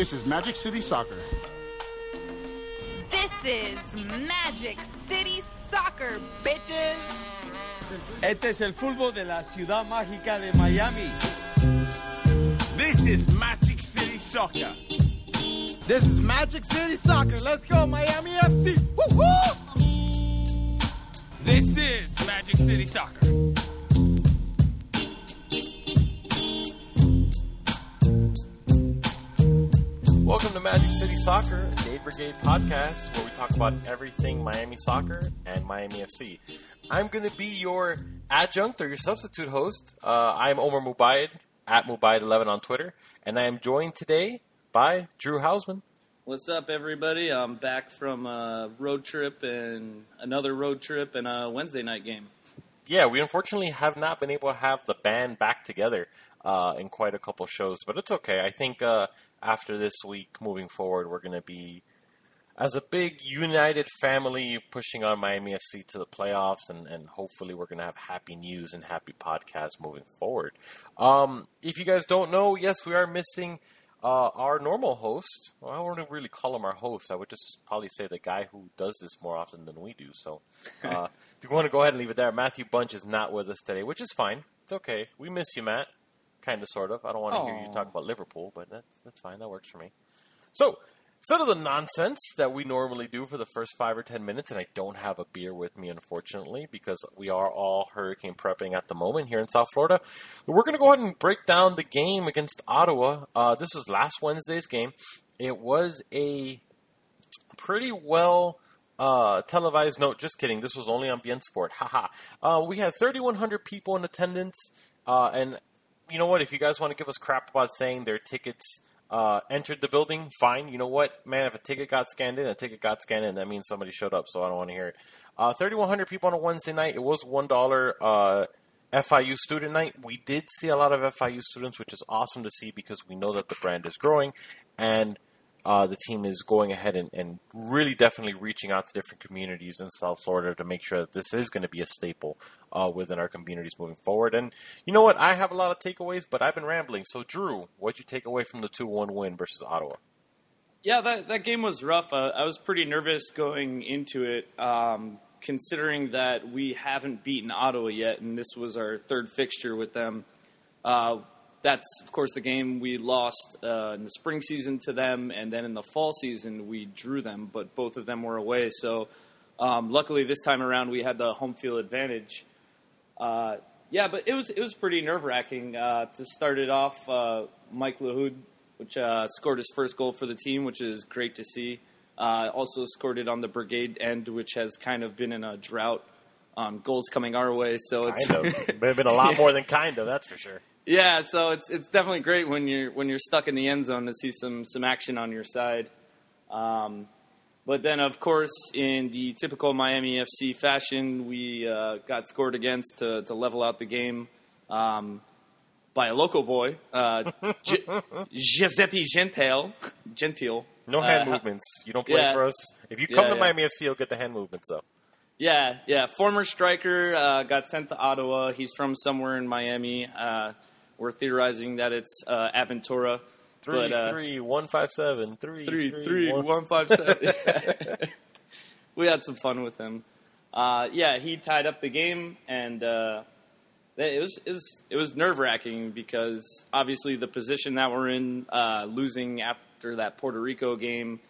This is Magic City Soccer. This is Magic City Soccer, bitches. Este es el fútbol de la ciudad mágica de Miami. This is Magic City Soccer. This is Magic City Soccer. Let's go, Miami FC. Woo woo! This is Magic City Soccer. To Magic City Soccer, a Dade Brigade podcast where we talk about everything Miami soccer and Miami FC. I'm going to be your adjunct or your substitute host. Uh, I'm Omar Mubayed at Mubayed11 on Twitter, and I am joined today by Drew Hausman. What's up, everybody? I'm back from a road trip and another road trip and a Wednesday night game. Yeah, we unfortunately have not been able to have the band back together uh, in quite a couple shows, but it's okay. I think uh, after this week, moving forward, we're going to be as a big united family pushing on Miami FC to the playoffs, and, and hopefully we're going to have happy news and happy podcasts moving forward. Um, if you guys don't know, yes, we are missing uh, our normal host. Well, I wouldn't really call him our host. I would just probably say the guy who does this more often than we do. So, uh, if you want to go ahead and leave it there, Matthew Bunch is not with us today, which is fine. It's okay. We miss you, Matt. Kind of, sort of. I don't want to hear you talk about Liverpool, but that's that's fine. That works for me. So, instead of the nonsense that we normally do for the first five or ten minutes, and I don't have a beer with me, unfortunately, because we are all hurricane prepping at the moment here in South Florida, we're going to go ahead and break down the game against Ottawa. Uh, this was last Wednesday's game. It was a pretty well uh, televised. No, just kidding. This was only on beIN Sport. Haha. Uh, we had 3,100 people in attendance, uh, and you know what? If you guys want to give us crap about saying their tickets uh, entered the building, fine. You know what, man? If a ticket got scanned in, a ticket got scanned in. That means somebody showed up. So I don't want to hear it. Uh, 3,100 people on a Wednesday night. It was one dollar. Uh, FIU student night. We did see a lot of FIU students, which is awesome to see because we know that the brand is growing and uh, the team is going ahead and, and, really definitely reaching out to different communities in South Florida to make sure that this is going to be a staple uh, within our communities moving forward. And you know what? I have a lot of takeaways, but I've been rambling. So, Drew, what'd you take away from the 2 1 win versus Ottawa? Yeah, that, that game was rough. Uh, I was pretty nervous going into it, um, considering that we haven't beaten Ottawa yet, and this was our third fixture with them. That's of course the game we lost uh, in the spring season to them, and then in the fall season we drew them, but both of them were away. So um, luckily this time around we had the home field advantage. Uh, yeah, but it was it was pretty nerve wracking uh, to start it off. Uh, Mike Lahoud, which uh, scored his first goal for the team, which is great to see. Uh, also scored it on the brigade end, which has kind of been in a drought. Um, goals coming our way, so it's kind of been a lot more than kind of. That's for sure. Yeah, so it's it's definitely great when you're when you're stuck in the end zone to see some some action on your side. Um, but then, of course, in the typical Miami FC fashion, we uh, got scored against to, to level out the game um, by a local boy, uh, Gi- Giuseppe Gentile. Gentile. No hand Uh, movements. You don't play yeah. for us. If you come Yeah, to yeah. Miami FC, you'll get the hand movements, though. Yeah, yeah. Former striker uh, got sent to Ottawa. He's from somewhere in Miami. We're theorizing that it's uh, Aventura. Three, But, uh, three, one, five, seven, three, three, three, three, one. one, five, seven. we had some fun with him. Uh, yeah, he tied up the game, and uh, it was it was it was nerve wracking because obviously the position that we're in, uh, losing after that Puerto Rico game,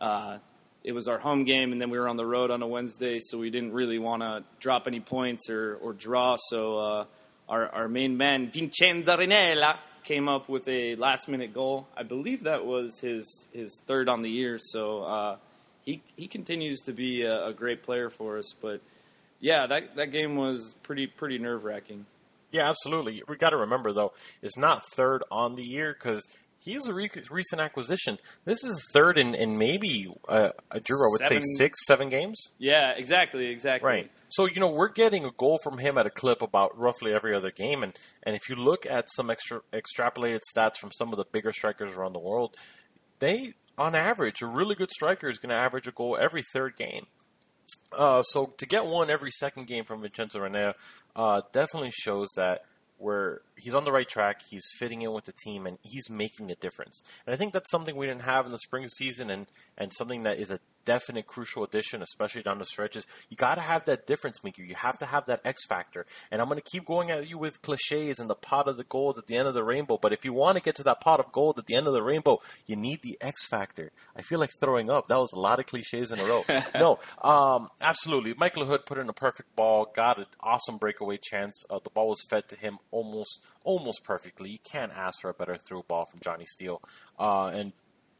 uh, it was our home game, and then we were on the road on a Wednesday, so we didn't really want to drop any points or, or draw. So uh, our our main man Vincenzo Rennella came up with a last minute goal. I believe that was his his third on the year. So uh, he he continues to be a, a great player for us. But yeah, that that game was pretty pretty nerve wracking. Yeah, absolutely. We got to remember though, it's not third on the year because he's a re- recent acquisition. This is third in, in maybe uh, a Drew. I would Seven- say six, seven games. Yeah, exactly, exactly. Right. So you know we're getting a goal from him at a clip about roughly every other game, and and if you look at some extra extrapolated stats from some of the bigger strikers around the world, they on average a really good striker is going to average a goal every third game. Uh, so to get one every second game from Vincenzo Rennella uh, definitely shows that where he's on the right track, he's fitting in with the team, and he's making a difference. And I think that's something we didn't have in the spring season, and and something that is a definite crucial addition, especially down the stretches. You got to have that difference maker. You have to have that X factor. And I'm going to keep going at you with cliches and the pot of the gold at the end of the rainbow. But if you want to get to that pot of gold at the end of the rainbow, you need the X factor. I feel like throwing up. That was a lot of cliches in a row. no, um, absolutely. Mike Lahoud put in a perfect ball, got an awesome breakaway chance. Uh, the ball was fed to him almost almost perfectly. You can't ask for a better through ball from Johnny Steele. Uh, and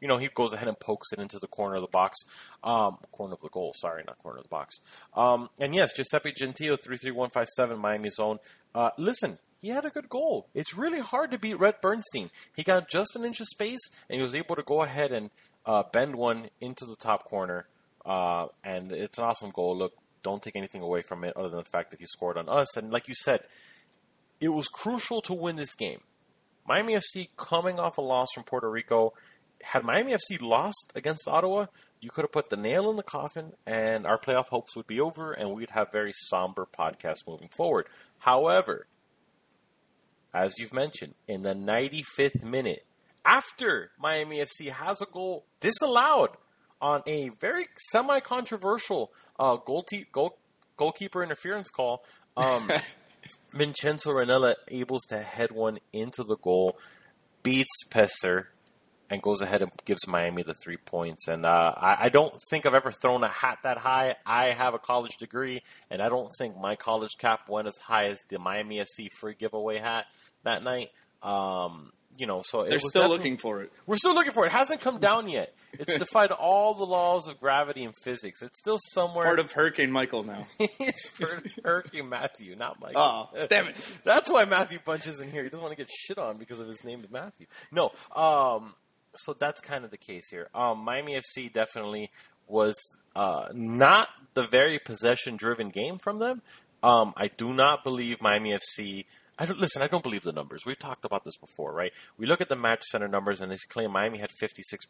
you know, he goes ahead and pokes it into the corner of the box, um, corner of the goal. Sorry, not corner of the box. Um, and yes, Giuseppe Gentile, three three one five seven, Miami zone. Uh, listen, he had a good goal. It's really hard to beat Rhett Bernstein. He got just an inch of space, and he was able to go ahead and uh, bend one into the top corner. Uh, and it's an awesome goal. Look, don't take anything away from it other than the fact that he scored on us. And like you said, it was crucial to win this game. Miami FC coming off a loss from Puerto Rico had Miami FC lost against Ottawa, you could have put the nail in the coffin, and our playoff hopes would be over, and we'd have very somber podcasts moving forward. However, as you've mentioned, in the 95th minute, after Miami FC has a goal disallowed on a very semi-controversial uh, goal te- goal- goalkeeper interference call, um, Vincenzo Rennella able to head one into the goal, beats Peiser, and goes ahead and gives Miami the three points. And uh, I, I, don't think I've ever thrown a hat that high. I have a college degree, and I don't think my college cap went as high as the Miami FC free giveaway hat that night. Um, you know, so they're still looking for it. We're still looking for it. It hasn't come down yet. It's defied all the laws of gravity and physics. It's still somewhere. Part of Hurricane Michael now. it's for Hurricane Matthew, not Michael. Oh, damn it! That's why Matthew punches in here. He doesn't want to get shit on because of his name is Matthew. No, um, so that's kind of the case here. Um, Miami FC definitely was uh, not the very possession driven game from them. Um, I do not believe Miami FC. I don't, listen, I don't believe the numbers. We've talked about this before, right? We look at the match center numbers and they claim Miami had 56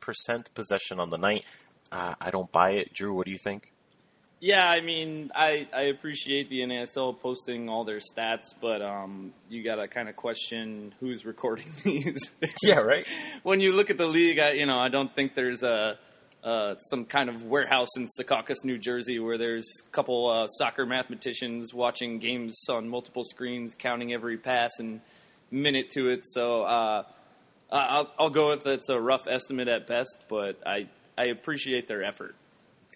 percent possession on the night. Uh, I don't buy it. Drew, what do you think? Yeah, I mean, I, I appreciate the NASL posting all their stats, but um, you got to kind of question who's recording these. yeah, right. when you look at the league, I, you know, I don't think there's a uh, some kind of warehouse in Secaucus, New Jersey, where there's a couple uh, soccer mathematicians watching games on multiple screens, counting every pass and minute to it. So uh, I'll, I'll go with it's a rough estimate at best, but I I appreciate their effort.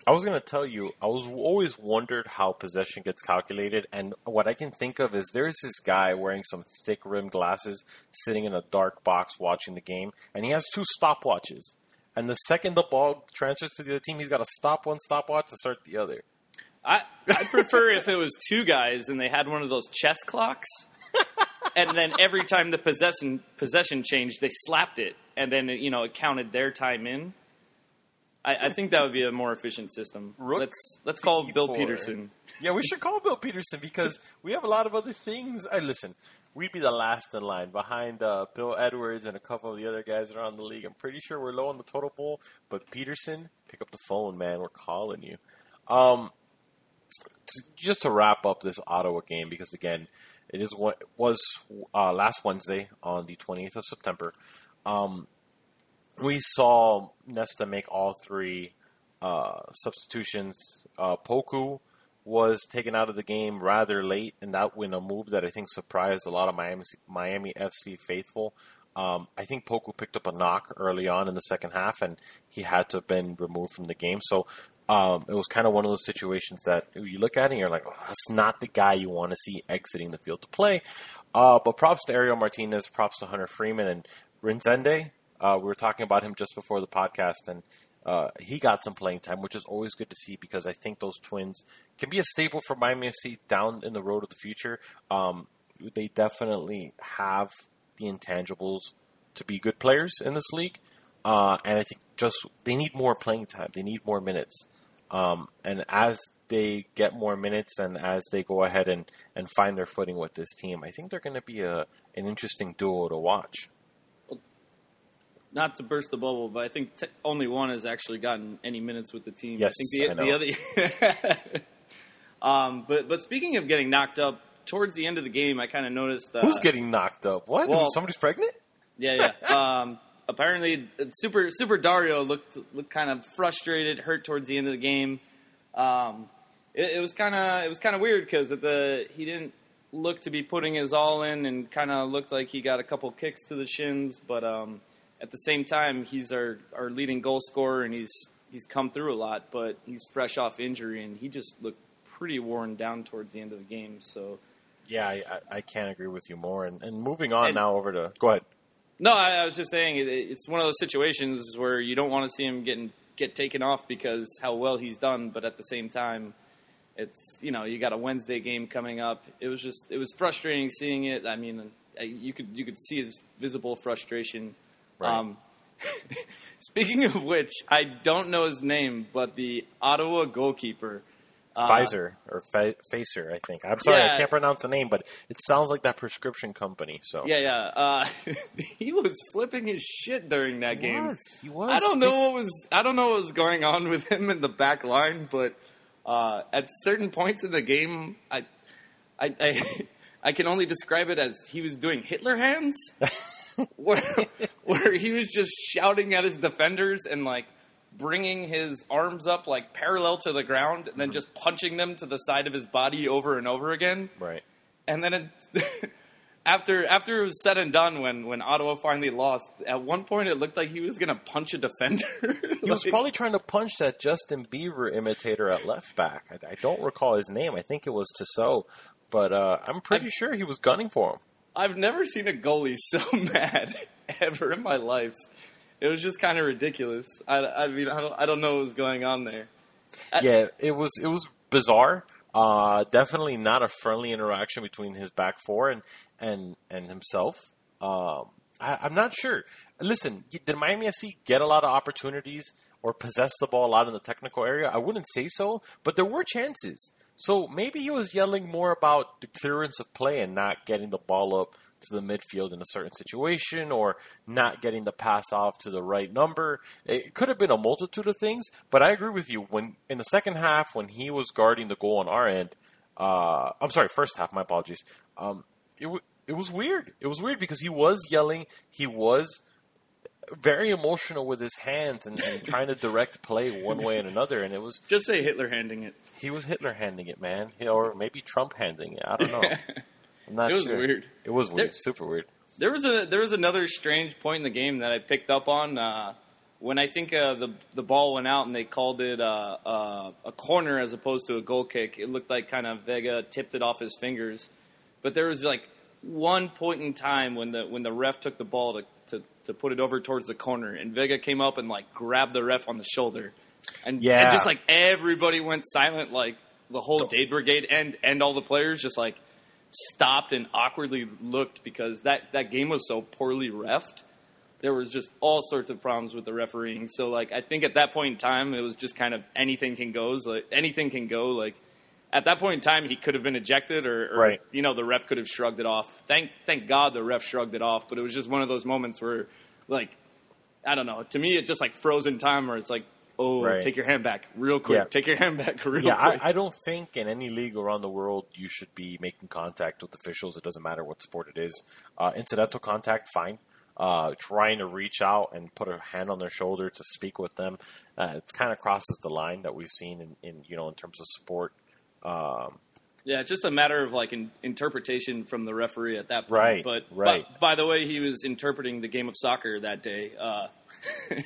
I was going to tell you, I was always wondered how possession gets calculated, and what I can think of is there's this guy wearing some thick rimmed glasses sitting in a dark box watching the game, and he has two stopwatches. And the second the ball transfers to the other team, he's got to stop one stopwatch to start the other. I I prefer if it was two guys and they had one of those chess clocks, and then every time the possession possession changed, they slapped it, and then you know it counted their time in. I, I think that would be a more efficient system. Rook let's let's call Bill D4. Peterson. Yeah, we should call Bill Peterson because we have a lot of other things. I listen. We'd be the last in line behind uh, Bill Edwards and a couple of the other guys around the league. I'm pretty sure we're low on the total poll, but Peterson, pick up the phone, man. We're calling you. Um, t- just to wrap up this Ottawa game, because again, it is what was uh, last Wednesday on the 20th of September. Um, we saw Nesta make all three uh, substitutions. Uh, Poku was taken out of the game rather late, and that in a move that I think surprised a lot of Miami Miami FC faithful. Um, I think Poku picked up a knock early on in the second half, and he had to have been removed from the game. So um, it was kind of one of those situations that you look at and you're like, oh, that's not the guy you want to see exiting the field to play. Uh, but props to Ariel Martinez, props to Hunter Freeman, and Resende. Uh, we were talking about him just before the podcast, and uh, he got some playing time, which is always good to see because I think those twins can be a staple for Miami FC down in the road of the future. Um, they definitely have the intangibles to be good players in this league, uh, and I think just they need more playing time. They need more minutes, um, and as they get more minutes and as they go ahead and, and find their footing with this team, I think they're going to be a an interesting duo to watch. Not to burst the bubble, but I think t- only one has actually gotten any minutes with the team. Yes, I think I the, the other. um, but but speaking of getting knocked up towards the end of the game, I kind of noticed uh, Who's getting knocked up? What? well- Somebody's pregnant? Yeah, yeah. um, apparently, uh, Super Super Dario looked looked kind of frustrated, hurt towards the end of the game. Um, it, it was kind of it was kind of weird because at the he didn't look to be putting his all in, and kind of looked like he got a couple kicks to the shins. But um, at the same time, he's our our leading goal scorer, and he's he's come through a lot. But he's fresh off injury, and he just looked pretty worn down towards the end of the game. So. Yeah, I, I, can't agree with you more. And, and moving on And- now over to go ahead. No, I, I was just saying it, it's one of those situations where you don't want to see him getting get taken off because how well he's done, but at the same time, it's you know you got a Wednesday game coming up. It was just it was frustrating seeing it. I mean, you could you could see his visible frustration. Right. Um, speaking of which, I don't know his name, but the Ottawa goalkeeper. uh, Pfizer or Fa- Facer, I think. I'm sorry, I can't pronounce the name, but it sounds like that prescription company. So Yeah, yeah. Uh, he was flipping his shit during that he game. was. He was. I don't know what was I don't know what was going on with him in the back line, but uh, at certain points in the game, I, I, I, I can only describe it as he was doing Hitler hands, where where he was just shouting at his defenders and like bringing his arms up like parallel to the ground and then just punching them to the side of his body over and over again. Right. And then it, after after it was said and done, when when Ottawa finally lost, at one point it looked like he was going to punch a defender. He was probably trying to punch that Justin Bieber imitator at left back. I, I don't recall his name. I think it was Tissot, but uh, I'm pretty sure he was gunning for him. I've never seen a goalie so mad ever in my life. It was just kind of ridiculous. I, I mean, I don't, I don't know what was going on there. I- yeah, it was it was bizarre. Uh, definitely not a friendly interaction between his back four and and and himself. Um, I, I'm not sure. Listen, did Miami FC get a lot of opportunities or possess the ball a lot in the technical area? I wouldn't say so, but there were chances. So maybe he was yelling more about the clearance of play and not getting the ball up to the midfield in a certain situation or not getting the pass off to the right number. It could have been a multitude of things, but I agree with you. When in the second half, when he was guarding the goal on our end, uh, I'm sorry, first half. My apologies. Um, it w- it was weird. It was weird because he was yelling. He was very emotional with his hands and, and trying to direct play one way and another, and it was Just say Hitler handing it. he was Hitler handing it, man, or maybe Trump handing it. I don't know. I'm not It was sure. weird. It was weird. There- Super weird. There was a there was another strange point in the game that I picked up on uh, when I think uh, the the ball went out and they called it uh, uh, a corner as opposed to a goal kick. It looked like kind of Vega tipped it off his fingers, but there was like one point in time when the when the ref took the ball to, to, put it over towards the corner and Vega came up and like grabbed the ref on the shoulder, and, Yeah. and just like everybody went silent, like the whole Dade Brigade and and all the players just like stopped and awkwardly looked because that, that game was so poorly refed. There was just all sorts of problems with the refereeing. So like I think at that point in time it was just kind of anything can goes like anything can go like at that point in time he could have been ejected or, or Right. you know the ref could have shrugged it off. Thank thank God the ref shrugged it off, but it was just one of those moments where like I don't know, to me it just like frozen time where it's like oh Right. take your hand back real quick. Yeah. Take your hand back real Yeah, quick. I, I don't think in any league around the world you should be making contact with officials. It doesn't matter what sport it is. Uh, incidental contact, fine. Uh, trying to reach out and put a hand on their shoulder to speak with them, uh, it kind of crosses the line that we've seen in, in you know in terms of sport. Um, Yeah, it's just a matter of like in, interpretation from the referee at that point. Right, But, right. but by the way, he was interpreting the game of soccer that day. Uh,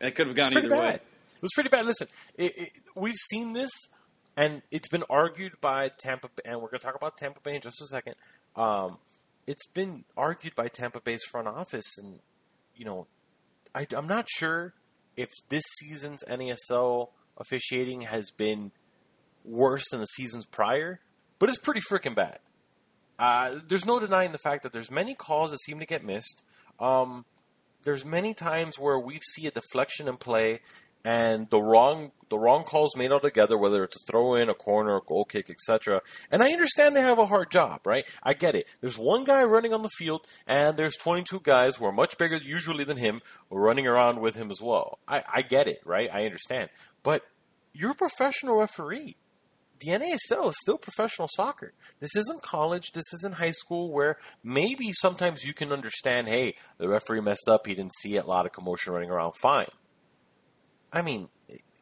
that could have gone pretty either bad. way. It was pretty bad. Listen, it, it, we've seen this, and it's been argued by Tampa, Bay, and we're going to talk about Tampa Bay in just a second. Um, it's been argued by Tampa Bay's front office, and you know, I, I'm not sure if this season's NASL officiating has been worse than the seasons prior, but it's pretty freaking bad. Uh, there's no denying the fact that there's many calls that seem to get missed. Um, there's many times where we see a deflection in play and the wrong the wrong calls made altogether, whether it's a throw in, a corner, a goal kick, etc. And I understand they have a hard job, right? I get it. There's one guy running on the field, and there's 22 guys who are much bigger usually than him, running around with him as well. I, I get it, right? I understand. But you're a professional referee. The NASL is still professional soccer. This isn't college. This isn't high school where maybe sometimes you can understand, hey, the referee messed up. He didn't see it. A lot of commotion running around. Fine. I mean,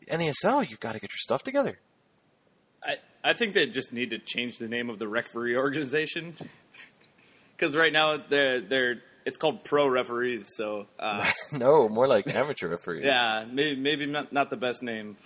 NASL, you've got to get your stuff together. I, I think they just need to change the name of the referee organization because right now they're they're it's called pro referees. So uh, no, more like amateur referees. yeah, maybe maybe not not the best name.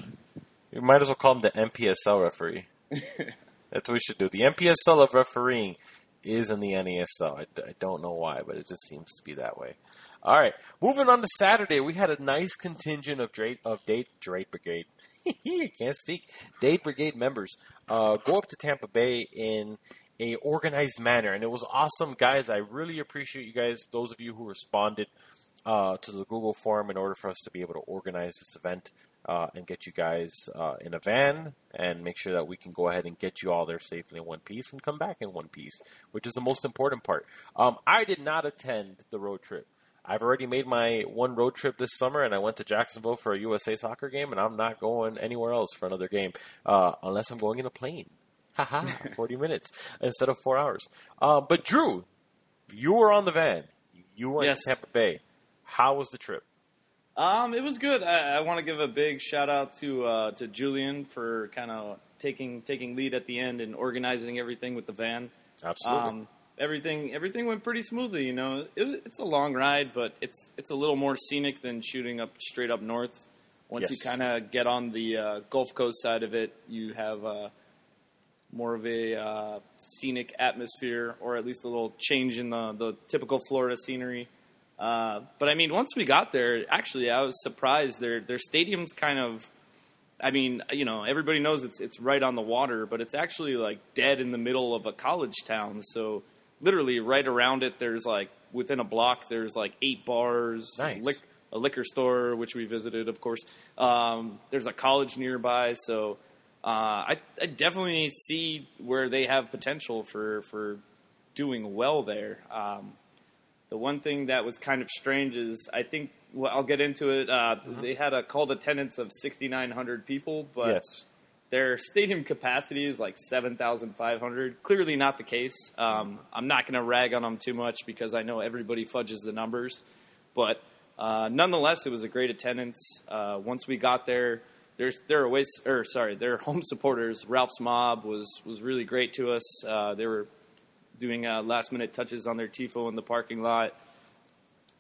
You might as well call him the MPSL referee. That's what we should do. The MPSL of refereeing is in the NASL. I, I don't know why, but it just seems to be that way. All right, moving on to Saturday, we had a nice contingent of Drake of Date Drake Brigade. Can't speak. Dade Brigade members uh, go up to Tampa Bay in a organized manner, and it was awesome, guys. I really appreciate you guys, those of you who responded uh, to the Google form in order for us to be able to organize this event uh, and get you guys uh, in a van and make sure that we can go ahead and get you all there safely in one piece and come back in one piece, which is the most important part. Um, I did not attend the road trip. I've already made my one road trip this summer, and I went to Jacksonville for a USA soccer game, and I'm not going anywhere else for another game uh, unless I'm going in a plane. Haha, 40 minutes instead of four hours. Uh, but Drew, you were on the van. You went Yes. to Tampa Bay. How was the trip? Um, it was good. I, I want to give a big shout out to uh, to Julian for kind of taking taking lead at the end and organizing everything with the van. Absolutely. Um, everything everything went pretty smoothly. You know, it, it's a long ride, but it's it's a little more scenic than shooting up straight up north. Once you kind of get on the uh, Gulf Coast side of it, you have uh, more of a uh, scenic atmosphere, or at least a little change in the the typical Florida scenery. Uh, but I mean, once we got there, actually, I was surprised. Their their stadium's kind of I mean, you know, everybody knows it's it's right on the water, but it's actually like dead in the middle of a college town. So literally, right around it, there's like within a block, there's like eight bars, Nice. lic- a liquor store, which we visited, of course. Um, there's a college nearby, so uh, I, I definitely see where they have potential for for doing well there. Um, the one thing that was kind of strange is I think well, I'll get into it. Uh, They had a called attendance of 6,900 people, but yes. their stadium capacity is like 7,500. Clearly not the case. Um, I'm not going to rag on them too much because I know everybody fudges the numbers. But uh, nonetheless, it was a great attendance. Uh, once we got there, there's their away, or sorry, their home supporters. Ralph's Mob was was really great to us. Uh, they were doing uh, last minute touches on their tifo in the parking lot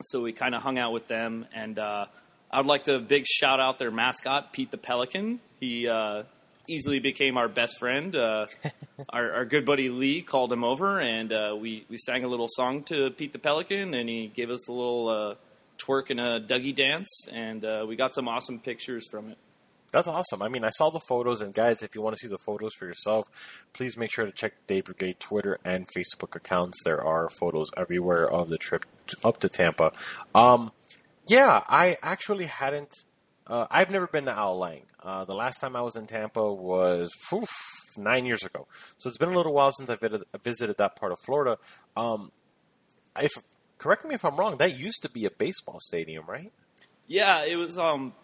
so we kind of hung out with them. And uh, I would like to big shout out their mascot, Pete the Pelican. He uh, easily became our best friend. Uh, our, our good buddy Lee called him over, and uh, we we sang a little song to Pete the Pelican, and he gave us a little uh, twerk and a Dougie dance, and uh, we got some awesome pictures from it. That's awesome. I mean, I saw the photos, and guys, if you want to see the photos for yourself, please make sure to check Dade Brigade Twitter and Facebook accounts. There are photos everywhere of the trip up to Tampa. Um, yeah, I actually hadn't. Uh, I've never been to Al Lang. Uh, the last time I was in Tampa was oof, nine years ago, so it's been a little while since I visited, that part of Florida. Um, if correct me if I'm wrong, that used to be a baseball stadium, right? Yeah, it was um,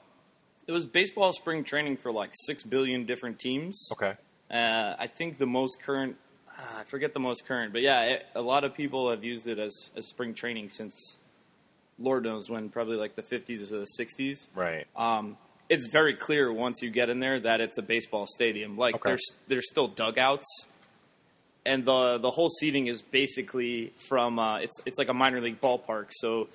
it was baseball spring training for like six billion different teams. Okay. Uh, I think the most current, ah, I forget the most current, but yeah, it, a lot of people have used it as, as spring training since Lord knows when, probably like the 50s or the 60s. Right. Um, it's very clear once you get in there that it's a baseball stadium. Like Okay. there's there's still dugouts, and the the whole seating is basically from uh, it's it's like a minor league ballpark. So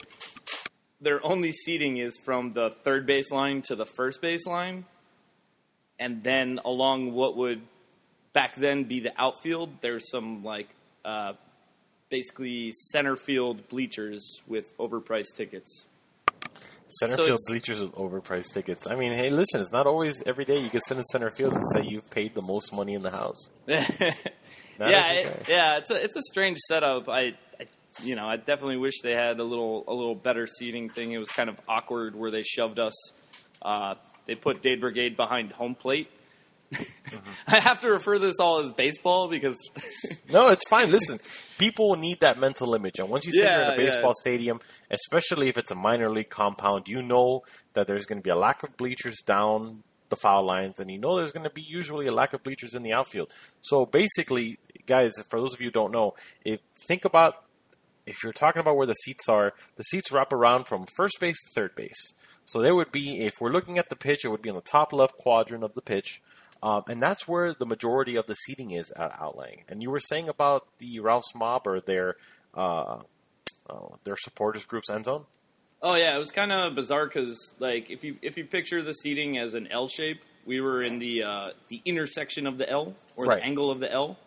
their only seating is from the third baseline to the first baseline, and then along what would back then be the outfield. There's some like uh, basically center field bleachers with overpriced tickets. Center So field bleachers with overpriced tickets. I mean, hey, listen, it's not always every day you can sit in center field and say you've paid the most money in the house. Yeah, it, yeah, it's a it's a strange setup. I, I, you know, I definitely wish they had a little a little better seating thing. It was kind of awkward where they shoved us. Uh, they put Dade Brigade behind home plate. I have to refer to this all as baseball because No, it's fine. Listen, people need that mental image, and once you sit there in a Yeah, yeah. baseball stadium, especially if it's a minor league compound, you know that there's going to be a lack of bleachers down the foul lines, and you know there's going to be usually a lack of bleachers in the outfield. So basically, guys, for those of you who don't know, if think about if you're talking about where the seats are, the seats wrap around from first base to third base. So there would be, if we're looking at the pitch, it would be on the top left quadrant of the pitch. Um, and that's where the majority of the seating is at Al Lang. And you were saying about the Ralph's Mob or their uh, uh, their supporters groups end zone. Oh yeah, it was kind of bizarre because like if you if you picture the seating as an L shape, we were in the uh, the intersection of the L or Right. the angle of the L,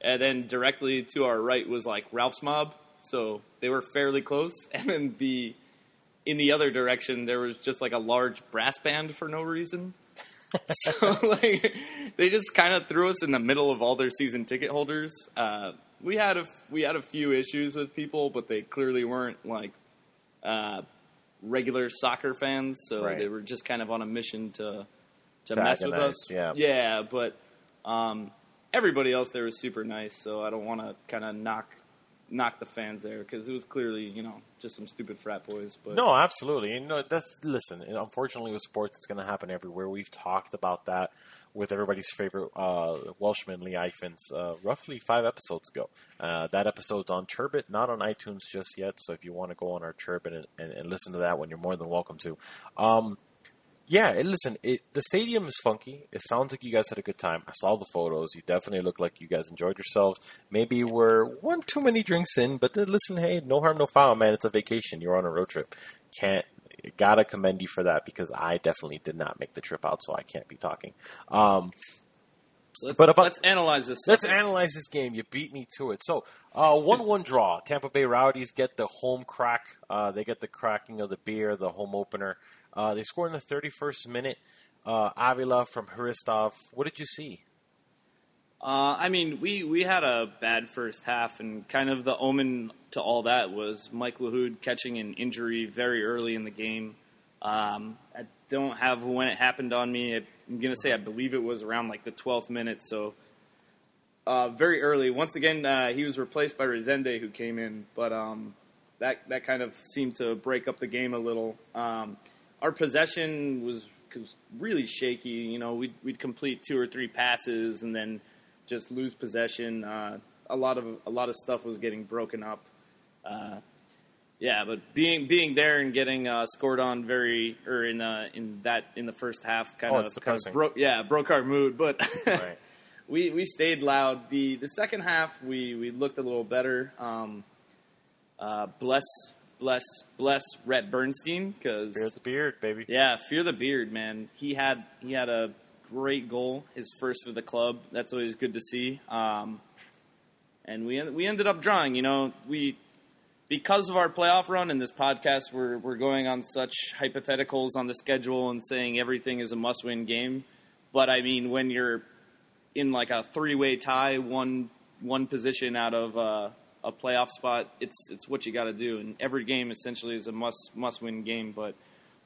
and then directly to our right was like Ralph's Mob, so they were fairly close. And then the in the other direction there was just like a large brass band for no reason. so like they just kind of threw us in the middle of all their season ticket holders. Uh, we had a we had a few issues with people, but they clearly weren't like uh, regular soccer fans, so Right. they were just kind of on a mission to to To mess with us. yeah. yeah, but um, everybody else there was super nice, so I don't want to kind of knock knock the fans there because it was clearly you know just some stupid frat boys. But No, absolutely. And no, that's listen. Unfortunately, with sports, it's going to happen everywhere. We've talked about that with everybody's favorite uh, Welshman, Lee Ifans, uh, roughly five episodes ago. Uh, that episode's on Turbit, not on iTunes just yet. So if you want to go on our Turbit and, and, and listen to that one, you're more than welcome to. Um, yeah, listen, it, the stadium is funky. It sounds like you guys had a good time. I saw the photos. You definitely look like you guys enjoyed yourselves. Maybe we're one too many drinks in, but then listen, hey, no harm, no foul, man. It's a vacation. You're on a road trip. Can't gotta commend you for that because I definitely did not make the trip out, so I can't be talking. Um, let's, but about- let's analyze this. Let's sucker. analyze this game. You beat me to it. So, uh, one-one draw. Tampa Bay Rowdies get the home crack. Uh, they get the cracking of the beer, the home opener. Uh, they scored in the 31st minute. Uh, Avila from Hristov. What did you see? Uh, I mean, we, we had a bad first half, and kind of the omen to all that was Mike Lahoud catching an injury very early in the game. Um, I don't have when it happened on me. I'm going to say I believe it was around like the 12th minute, so uh, very early. Once again, uh, he was replaced by Resende, who came in, but um, that that kind of seemed to break up the game a little. Um, our possession was, was really shaky. You know, we'd, we'd complete two or three passes and then just lose possession. Uh, a lot of a lot of stuff was getting broken up. Uh, yeah, but being being there and getting uh, scored on very or in uh, in that in the first half kind Oh, of kind of broke yeah broke our mood. But Right. we we stayed loud. the The second half we we looked a little better. Um, uh, bless bless bless Rhett Bernstein because Beard the beard, baby. yeah, fear the beard, man. He had he had a great goal, his first for the club. That's always good to see. Um, and we we ended up drawing. You know, we because of our playoff run in this podcast, we're we're going on such hypotheticals on the schedule and saying everything is a must win game. But I mean, when you're in like a three way tie, one one position out of uh, a playoff spot, it's it's what you got to do. And every game essentially is a must must win game. But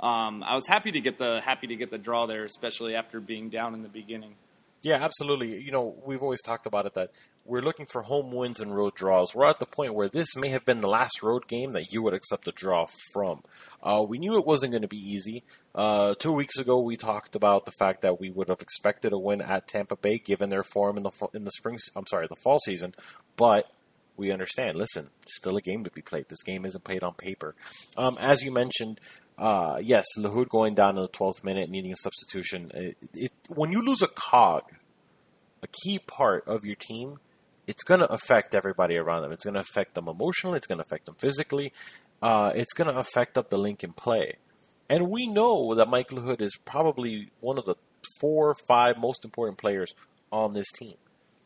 um, I was happy to get the happy to get the draw there, especially after being down in the beginning. Yeah, absolutely. You know, we've always talked about it that we're looking for home wins and road draws. We're at the point where this may have been the last road game that you would accept a draw from. Uh, we knew it wasn't going to be easy. Uh, two weeks ago, we talked about the fact that we would have expected a win at Tampa Bay given their form in the in the spring. I'm sorry, the fall season, but we understand. Listen, still a game to be played. This game isn't played on paper. Um, as you mentioned, uh, yes, Lahoud going down in the 12th minute, needing a substitution. It, it, when you lose a cog, a key part of your team, it's going to affect everybody around them. It's going to affect them emotionally. It's going to affect them physically. Uh, it's going to affect up the link in play. And we know that Mike Lahoud is probably one of the four or five most important players on this team.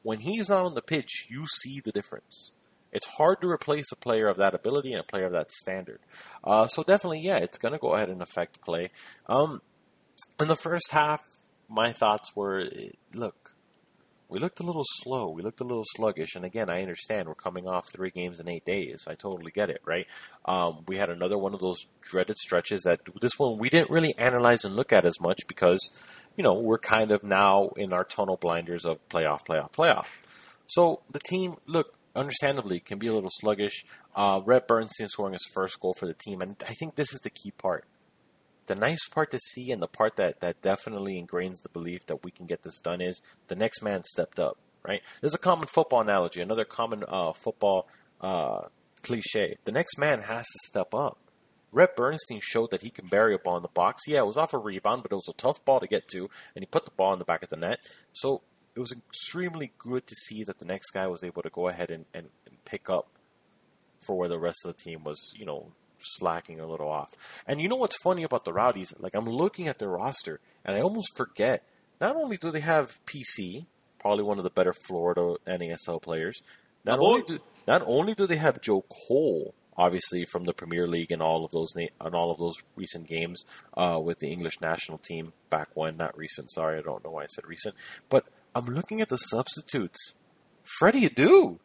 When he's not on the pitch, you see the difference. It's hard to replace a player of that ability and a player of that standard. Uh, so definitely, yeah, it's going to go ahead and affect play. Um, in the first half, my thoughts were, look, we looked a little slow. We looked a little sluggish. And again, I understand we're coming off three games in eight days. I totally get it, right? Um, we had another one of those dreaded stretches that this one we didn't really analyze and look at as much because, you know, we're kind of now in our tunnel blinders of playoff, playoff, playoff. So the team, look, understandably, can be a little sluggish. Uh, Bernstein scoring his first goal for the team. And I think this is the key part. the nice part to see and the part that, that definitely ingrains the belief that we can get this done is the next man stepped up, right? There's a common football analogy, another common uh, football uh, cliche. The next man has to step up. Rhett Bernstein showed that he can bury a ball in the box. Yeah, it was off a rebound, but it was a tough ball to get to, and he put the ball in the back of the net. So it was extremely good to see that the next guy was able to go ahead and, and, and pick up for where the rest of the team was, you know, slacking a little off. And you know what's funny about the Rowdies? Like I'm looking at their roster, and I almost forget. Not only do they have PC, probably one of the better Florida NASL players. Not only do, not only do they have Joe Cole, obviously from the Premier League and all of those na- and all of those recent games uh, with the English national team back when, not recent. Sorry, I don't know why I said recent. But I'm looking at the substitutes. Freddie Adu.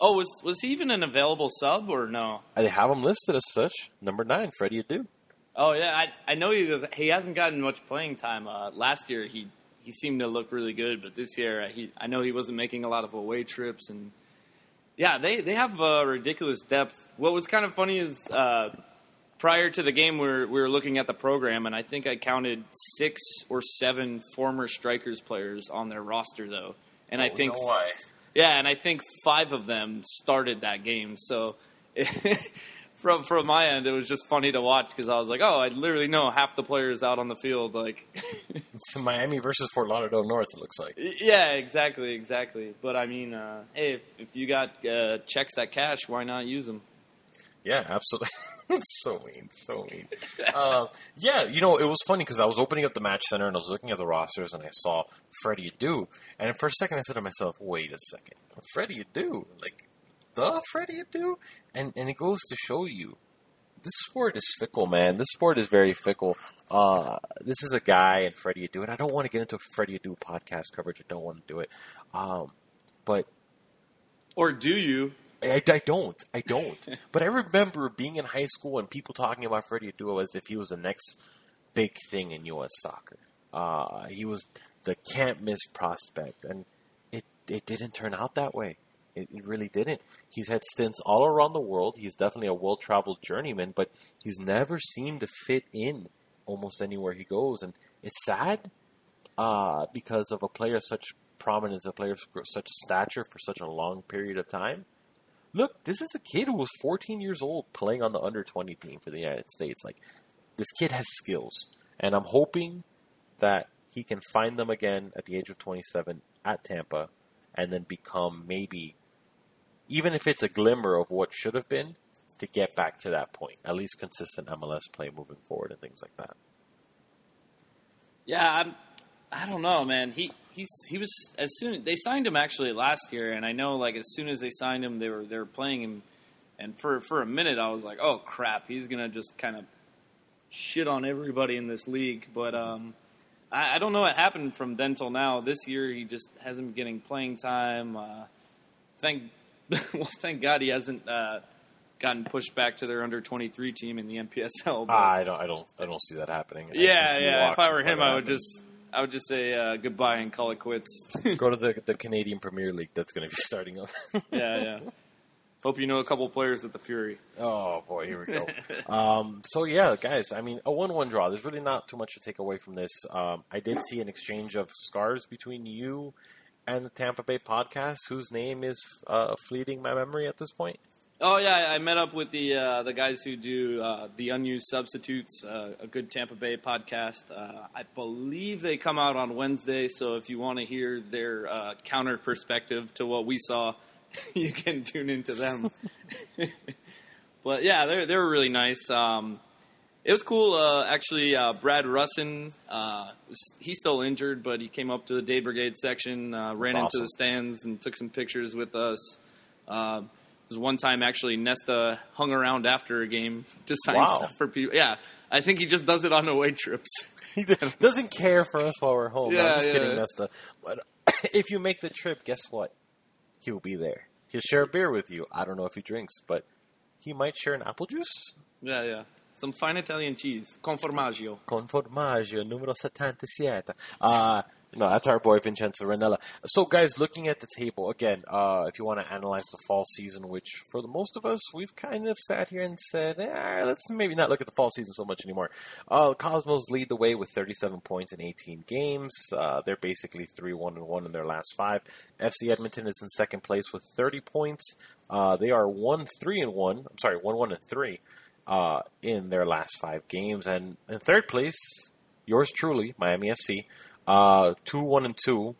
Oh, was was he even an available sub or no? They have him listed as such. Number nine, Freddie Adu. Oh yeah, I I know he was, he hasn't gotten much playing time. Uh, last year he he seemed to look really good, but this year uh, he I know he wasn't making a lot of away trips and yeah, they they have uh, ridiculous depth. What was kind of funny is uh, prior to the game we were, we were looking at the program and I think I counted six or seven former strikers players on their roster though, and I think why. yeah, and I think five of them started that game. So from from my end, it was just funny to watch because I was like, oh, I literally know half the players out on the field. Like, It's Miami versus Fort Lauderdale North. It looks like. yeah, exactly, exactly. But I mean, uh, hey, if, if you got uh, checks that cash, why not use them? Yeah, absolutely. it's so mean, so mean. uh, yeah, you know, it was funny because I was opening up the match center and I was looking at the rosters and I saw Freddie Adu, and for a second I said to myself, "Wait a second, Freddie Adu, like the Freddie Adu," and and it goes to show you. This sport is fickle, man. This sport is very fickle. Uh, this is a guy and Freddie Adu, and I don't want to get into Freddie Adu podcast coverage. I don't want to do it. Um, but Or do you? I, I don't. I don't. but I remember being in high school and people talking about Freddie Adu as if he was the next big thing in U.S. soccer. Uh, he was the can't miss prospect, and it it didn't turn out that way. It, it really didn't. He's had stints all around the world. He's definitely a well traveled journeyman, but he's never seemed to fit in almost anywhere he goes, and it's sad uh, because of a player of such prominence, a player of such stature for such a long period of time. Look, this is a kid who was 14 years old playing on the under 20 team for the United States. Like, this kid has skills, and I'm hoping that he can find them again at the age of 27 at Tampa, and then become maybe, even if it's a glimmer of what should have been, to get back to that point. At least consistent MLS play moving forward and things like that. Yeah, I'm. I don't know, man. He he's he was as soon they signed him actually last year, and I know like as soon as they signed him, they were they were playing him, and for for a minute I was like, oh crap, he's gonna just kind of shit on everybody in this league. But um, I, I don't know what happened from then till now. This year he just hasn't been getting playing time. Uh, thank well, thank God he hasn't. Uh, Gotten pushed back to their under twenty three team in the MPSL. But I don't, I don't, I don't see that happening. Yeah, yeah. If I were him, I would happens. just, I would just say uh, goodbye and call it quits. go to the the Canadian Premier League. That's going to be starting up. yeah, yeah. Hope you know a couple players at the Fury. Oh boy, here we go. um, so yeah, guys, I mean, a one-one draw. There's really not too much to take away from this. Um, I did see an exchange of scars between you and the Tampa Bay podcast, whose name is uh, fleeting my memory at this point. Oh yeah, I met up with the uh, the guys who do uh, the unused substitutes, uh, a good Tampa Bay podcast. Uh, I believe they come out on Wednesday, so if you want to hear their uh, counter perspective to what we saw, you can tune into them. but yeah, they're they were really nice. Um, it was cool. Uh, actually, uh, Brad Rusin, uh, he's still injured, but he came up to the Dade Brigade section, uh, ran That's into the stands, and took some pictures with us. Uh, there's one time actually Nesta hung around after a game to sign Wow. stuff for people. Yeah, I think he just does it on away trips. He doesn't care for us while we're home. Yeah, I'm just yeah. kidding, Nesta. But if you make the trip, guess what? He'll be there. He'll share a beer with you. I don't know if he drinks, but he might share an apple juice. yeah, yeah. Some fine Italian cheese, Conformaggio. Conformaggio, numero 77. Uh, No, that's our boy Vincenzo Rennella. So, guys, looking at the table again, uh, if you want to analyze the fall season, which for the most of us, we've kind of sat here and said, eh, let's maybe not look at the fall season so much anymore. Uh, Cosmos lead the way with 37 points in 18 games. Uh, they're basically 3 1 and 1 in their last five. FC Edmonton is in second place with 30 points. Uh, they are 1 3 and 1. I'm sorry, 1 1 and 3 uh, in their last five games. And in third place, yours truly, Miami FC uh, two one and two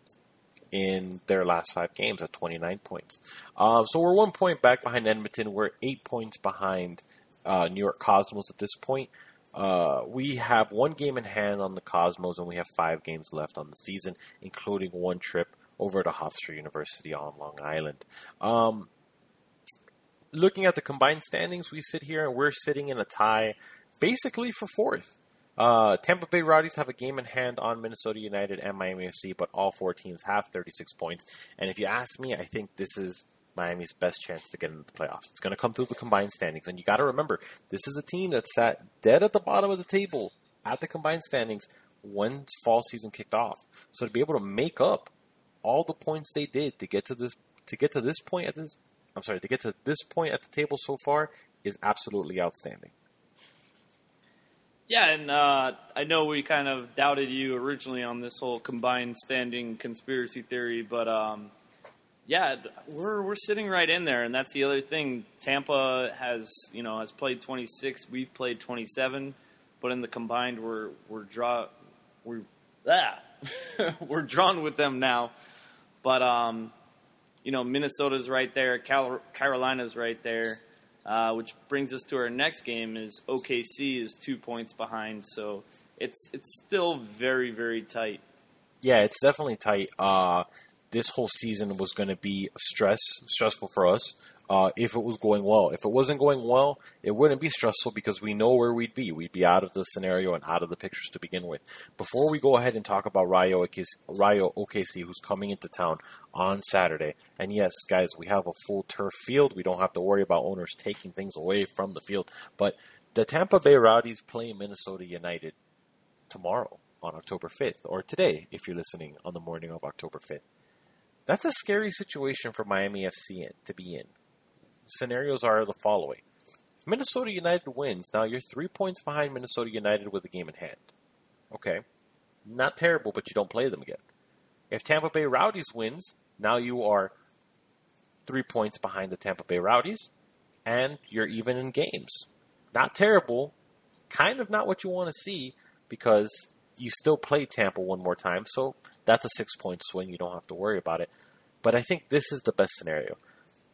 in their last five games at 29 points. Uh, so we're one point back behind Edmonton. We're eight points behind uh, New York Cosmos at this point. Uh, we have one game in hand on the Cosmos, and we have five games left on the season, including one trip over to Hofstra University on Long Island. Um, looking at the combined standings, we sit here and we're sitting in a tie basically for fourth. Uh, Tampa Bay Rowdies have a game in hand on Minnesota United and Miami FC, but all four teams have 36 points. And if you ask me, I think this is Miami's best chance to get into the playoffs. It's going to come through the combined standings. And you got to remember, this is a team that sat dead at the bottom of the table at the combined standings when fall season kicked off. So to be able to make up all the points they did to get to this to get to this point at this I'm sorry, to get to this point at the table so far is absolutely outstanding. Yeah, and uh, I know we kind of doubted you originally on this whole combined standing conspiracy theory, but um, yeah, we're we're sitting right in there, and that's the other thing. Tampa has you know has played 26, we've played 27, but in the combined, we're we're draw we're ah, we're drawn with them now. But um, you know, Minnesota's right there, Cal- Carolina's right there. Uh, which brings us to our next game is OKC is two points behind, so it's it's still very very tight. Yeah, it's definitely tight. Uh, this whole season was going to be stress stressful for us uh, if it was going well. If it wasn't going well, it wouldn't be stressful because we know where we'd be. We'd be out of the scenario and out of the pictures to begin with. Before we go ahead and talk about Rayo OKC, Rayo OKC who's coming into town on Saturday, and yes, guys, we have a full turf field. We don't have to worry about owners taking things away from the field. But the Tampa Bay Rowdies play Minnesota United tomorrow on October 5th, or today if you're listening on the morning of October 5th. That's a scary situation for Miami FC to be in scenarios are the following. Minnesota United wins, now you're three points behind Minnesota United with a game in hand. Okay. Not terrible, but you don't play them again. If Tampa Bay Rowdies wins, now you are three points behind the Tampa Bay Rowdies, and you're even in games. Not terrible, kind of not what you want to see because you still play Tampa one more time, so that's a six point swing. You don't have to worry about it. But I think this is the best scenario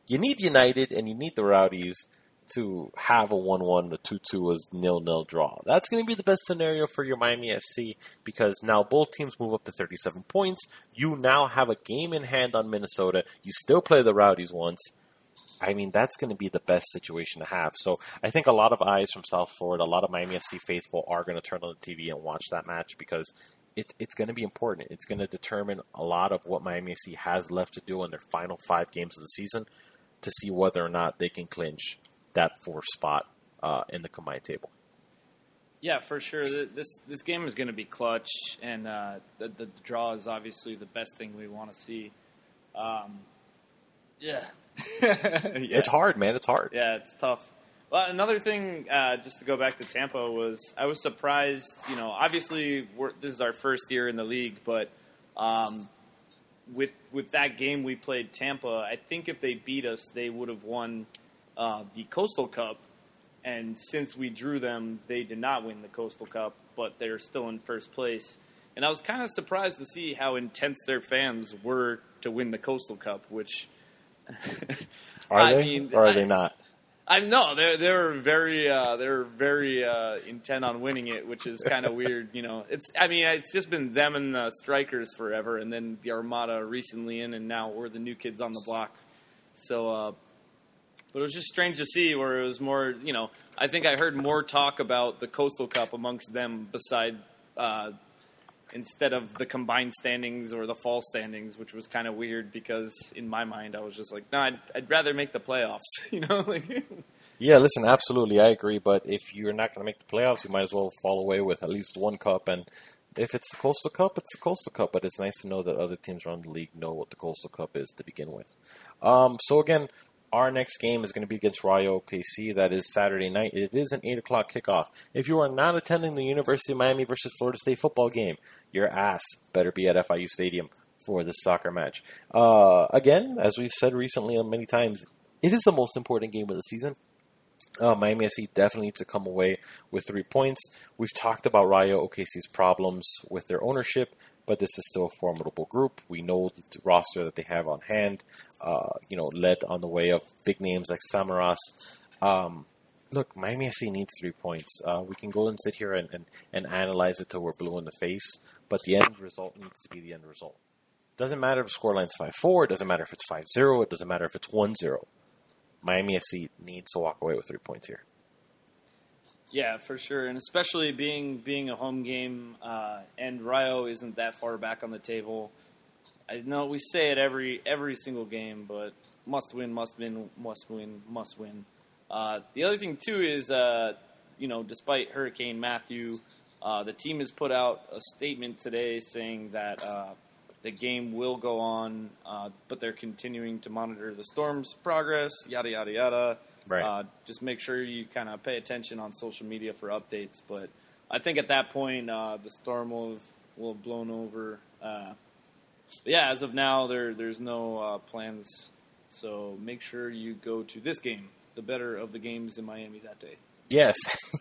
you need United and you need the Rowdies to have a 1 1, a 2 2 as nil nil draw. That's going to be the best scenario for your Miami FC because now both teams move up to 37 points. You now have a game in hand on Minnesota. You still play the Rowdies once. I mean, that's going to be the best situation to have. So I think a lot of eyes from South Florida, a lot of Miami FC faithful are going to turn on the TV and watch that match because it's it's going to be important. It's going to determine a lot of what Miami FC has left to do in their final five games of the season to see whether or not they can clinch that fourth spot uh, in the combined table. Yeah, for sure. This this game is going to be clutch, and uh, the, the, draw is obviously the best thing we want to see. Um, yeah. yeah. it's hard, man. It's hard. Yeah, it's tough. Well, another thing, uh, just to go back to Tampa, was I was surprised. You know, obviously this is our first year in the league, but um, with with that game we played Tampa, I think if they beat us, they would have won uh, the Coastal Cup. And since we drew them, they did not win the Coastal Cup, but they're still in first place. And I was kind of surprised to see how intense their fans were to win the Coastal Cup, which are I they mean, or are I, they not? I know they're they're very uh, they're very uh, intent on winning it, which is kind of weird. You know, it's I mean it's just been them and the strikers forever, and then the Armada recently in, and now we're the new kids on the block. So, uh, but it was just strange to see where it was more. You know, I think I heard more talk about the Coastal Cup amongst them beside uh, instead of the combined standings or the fall standings, which was kind of weird because in my mind I was just like, no, I'd, I'd rather make the playoffs, you know. yeah, listen, absolutely, I agree. But if you're not going to make the playoffs, you might as well fall away with at least one cup and if it's the Coastal Cup, it's the Coastal Cup. But it's nice to know that other teams around the league know what the Coastal Cup is to begin with. Um, so again, our next game is going to be against Rayo OKC. That is Saturday night. It is an eight o'clock kickoff. If you are not attending the University of Miami versus Florida State football game, your ass better be at FIU Stadium for this soccer match. Uh, again, as we've said recently many times, it is the most important game of the season. Uh, Miami FC definitely needs to come away with three points. We've talked about Rayo OKC's problems with their ownership, but this is still a formidable group. We know the roster that they have on hand, uh, you know, led on the way of big names like Samaras. Um, look, Miami FC needs three points. Uh, we can go and sit here and, and, and analyze it till we're blue in the face, but the end result needs to be the end result. Doesn't matter if the scoreline's 5 4, it doesn't matter if it's 5 0, it doesn't matter if it's 1 0. Miami FC needs to walk away with three points here. Yeah, for sure, and especially being being a home game, uh, and Rayo isn't that far back on the table. I know we say it every every single game, but must win, must win, must win, must win. Uh, the other thing too is, uh, you know, despite Hurricane Matthew, uh, the team has put out a statement today saying that uh, the game will go on, uh, but they're continuing to monitor the storm's progress. Yada yada yada. Right. Uh, just make sure you kind of pay attention on social media for updates. But I think at that point, uh, the storm will have, will have blown over. Yeah, as of now, there there's no uh, plans. So make sure you go to this game, the better of the games in Miami that day. Yes,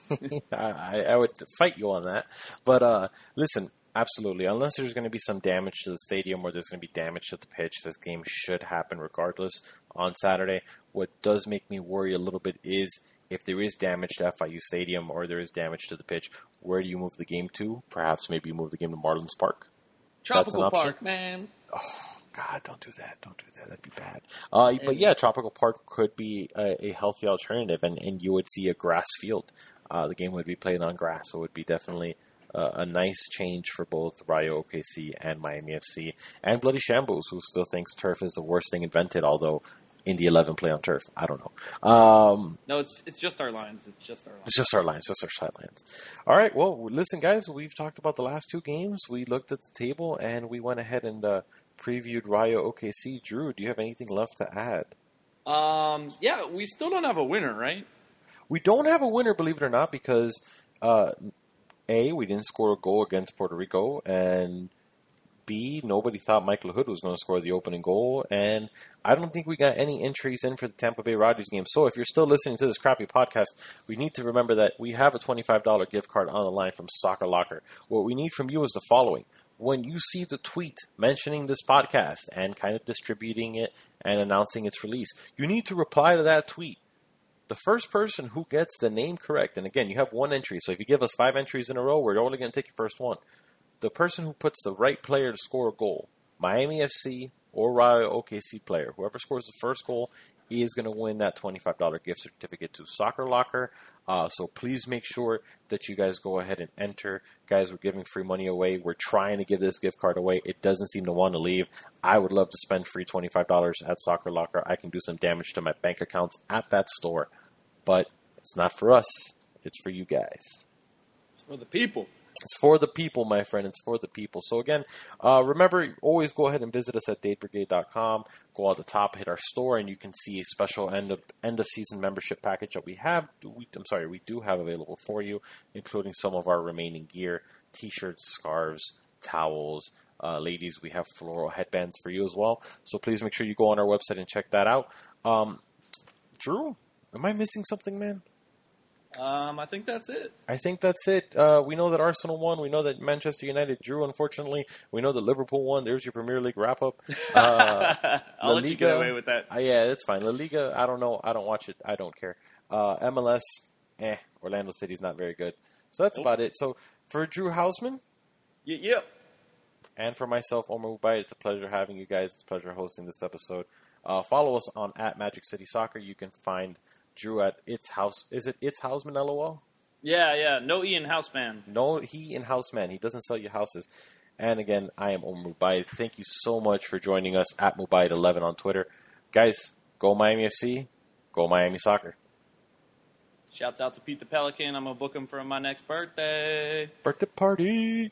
I, I would fight you on that. But uh, listen, absolutely. Unless there's going to be some damage to the stadium or there's going to be damage to the pitch, this game should happen regardless on Saturday. What does make me worry a little bit is if there is damage to FIU Stadium or there is damage to the pitch, where do you move the game to? Perhaps maybe you move the game to Marlins Park. Tropical? Park, man. Oh God, don't do that. Don't do that. That'd be bad. Uh, but yeah, Tropical Park could be a, a healthy alternative, and, and you would see a grass field. Uh, the game would be played on grass, so it would be definitely uh, a nice change for both Rayo OKC and Miami FC, and Bloody Shambles, who still thinks turf is the worst thing invented, although Indy 11 play on turf. I don't know. Um, No, it's it's just our lines. It's just our lines. it's just our lines, just our sidelines. All right. Well, listen, guys. We've talked about the last two games. We looked at the table and we went ahead and uh, previewed Rayo OKC. Drew, do you have anything left to add? Um, yeah, we still don't have a winner, right? We don't have a winner, believe it or not, because uh, a we didn't score a goal against Puerto Rico, and B nobody thought Mike Lahoud was going to score the opening goal, and I don't think we got any entries in for the Tampa Bay Rowdies game. So if you're still listening to this crappy podcast, we need to remember that we have a twenty-five dollar gift card on the line from Soccer Locker. What we need from you is the following. When you see the tweet mentioning this podcast and kind of distributing it and announcing its release, you need to reply to that tweet the first person who gets the name correct, and again, you have one entry, so if you give us five entries in a row, we're only going to take your first one. The person who puts the right player to score a goal, Miami FC or Rayo OKC player, whoever scores the first goal is going to win that $25 gift certificate to Soccer Locker. Uh, so please make sure that you guys go ahead and enter. Guys, we're giving free money away. We're trying to give this gift card away. It doesn't seem to want to leave. I would love to spend free $25 at Soccer Locker. I can do some damage to my bank accounts at that store but it's not for us. It's for you guys. It's for the people. It's for the people, my friend. It's for the people. So again, uh, remember, always go ahead and visit us at dadebrigade.com. Go at the top, hit our store, and you can see a special end of end of season membership package that we have. We, I'm sorry, we do have available for you, including some of our remaining gear: t-shirts, scarves, towels. Uh, ladies, we have floral headbands for you as well. So please make sure you go on our website and check that out. Um, Drew, am I missing something, man? Um, I think that's it. I think that's it. Uh, we know that Arsenal won. We know that Manchester United drew, unfortunately. We know that Liverpool won. There's your Premier League wrap up. Uh, I'll La let you get away with that. uh, yeah, that's fine. La Liga, I don't know. I don't watch it. I don't care. Uh, MLS, eh. Orlando City's not very good. So that's about it. So for Drew Hausman Y- yep. and for myself, Omar Ubai, it's a pleasure having you guys. It's a pleasure hosting this episode. Uh, follow us on at Magic City Soccer. You can find Drew at its house. Is it its Hausman? LOL. Yeah, yeah. No Ian Houseman. No, he in Houseman. He doesn't sell you houses. And again, I am Omar Mubaid. Thank you so much for joining us at Mubaid11 on Twitter. Guys, go Miami FC. Go Miami Soccer. Shouts out to Pete the Pelican. I'm gonna book him for my next birthday. Birthday party.